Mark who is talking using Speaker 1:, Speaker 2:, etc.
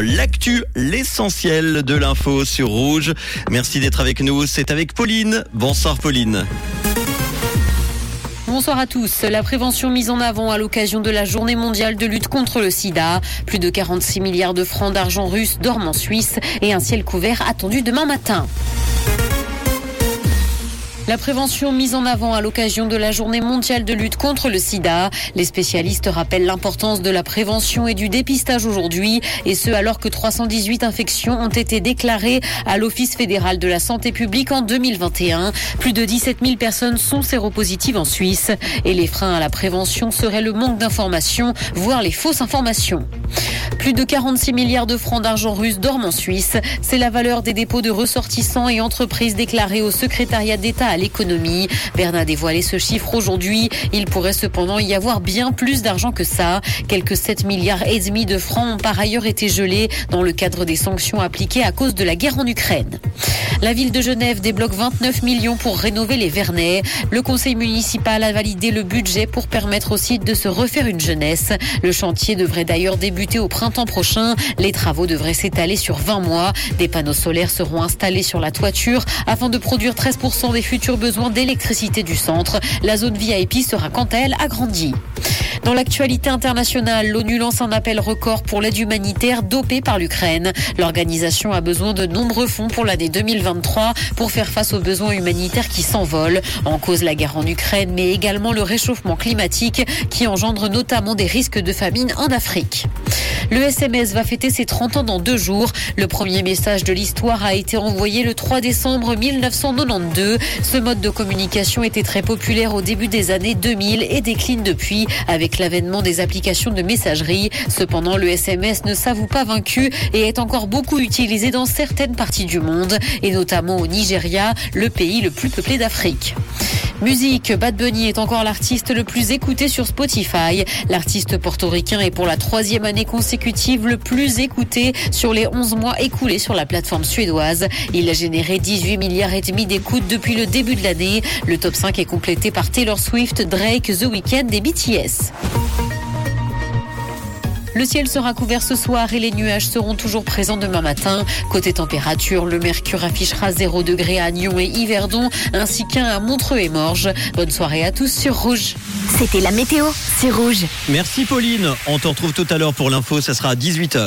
Speaker 1: l'actu, l'essentiel de l'info sur Rouge. Merci d'être avec nous. C'est avec Pauline. Bonsoir Pauline.
Speaker 2: Bonsoir à tous. La prévention mise en avant à l'occasion de la journée mondiale de lutte contre le sida. Plus de 46 milliards de francs d'argent russe dorment en Suisse et un ciel couvert attendu demain matin. La prévention mise en avant à l'occasion de la journée mondiale de lutte contre le sida. Les spécialistes rappellent l'importance de la prévention et du dépistage aujourd'hui, et ce alors que 318 infections ont été déclarées à l'Office fédéral de la santé publique en 2021. Plus de 17 000 personnes sont séropositives en Suisse, et les freins à la prévention seraient le manque d'informations, voire les fausses informations. Plus de 46 milliards de francs d'argent russe dorment en Suisse. C'est la valeur des dépôts de ressortissants et entreprises déclarés au secrétariat d'État l'économie. Bernard a dévoilé ce chiffre aujourd'hui. Il pourrait cependant y avoir bien plus d'argent que ça. Quelques 7 milliards et demi de francs ont par ailleurs été gelés dans le cadre des sanctions appliquées à cause de la guerre en Ukraine. La ville de Genève débloque 29 millions pour rénover les Vernets. Le conseil municipal a validé le budget pour permettre au site de se refaire une jeunesse. Le chantier devrait d'ailleurs débuter au printemps prochain. Les travaux devraient s'étaler sur 20 mois. Des panneaux solaires seront installés sur la toiture afin de produire 13% des futurs besoins d'électricité du centre. La zone VIP sera quant à elle agrandie. Dans l'actualité internationale, l'ONU lance un appel record pour l'aide humanitaire dopée par l'Ukraine. L'organisation a besoin de nombreux fonds pour l'année 2023 pour faire face aux besoins humanitaires qui s'envolent. En cause la guerre en Ukraine, mais également le réchauffement climatique qui engendre notamment des risques de famine en Afrique. Le SMS va fêter ses 30 ans dans deux jours. Le premier message de l'histoire a été envoyé le 3 décembre 1992. Ce mode de communication était très populaire au début des années 2000 et décline depuis avec l'avènement des applications de messagerie. Cependant, le SMS ne s'avoue pas vaincu et est encore beaucoup utilisé dans certaines parties du monde et notamment au Nigeria, le pays le plus peuplé d'Afrique. Musique, Bad Bunny est encore l'artiste le plus écouté sur Spotify. L'artiste portoricain est pour la troisième année le plus écouté sur les 11 mois écoulés sur la plateforme suédoise. Il a généré 18 milliards et demi d'écoutes depuis le début de l'année. Le top 5 est complété par Taylor Swift, Drake, The Weeknd et BTS. Le ciel sera couvert ce soir et les nuages seront toujours présents demain matin. Côté température, le mercure affichera 0 degré à Nyon et Yverdon, ainsi qu'un à Montreux et Morges. Bonne soirée à tous sur Rouge.
Speaker 3: C'était la météo, c'est Rouge.
Speaker 1: Merci Pauline. On te retrouve tout à l'heure pour l'info, ça sera à 18h.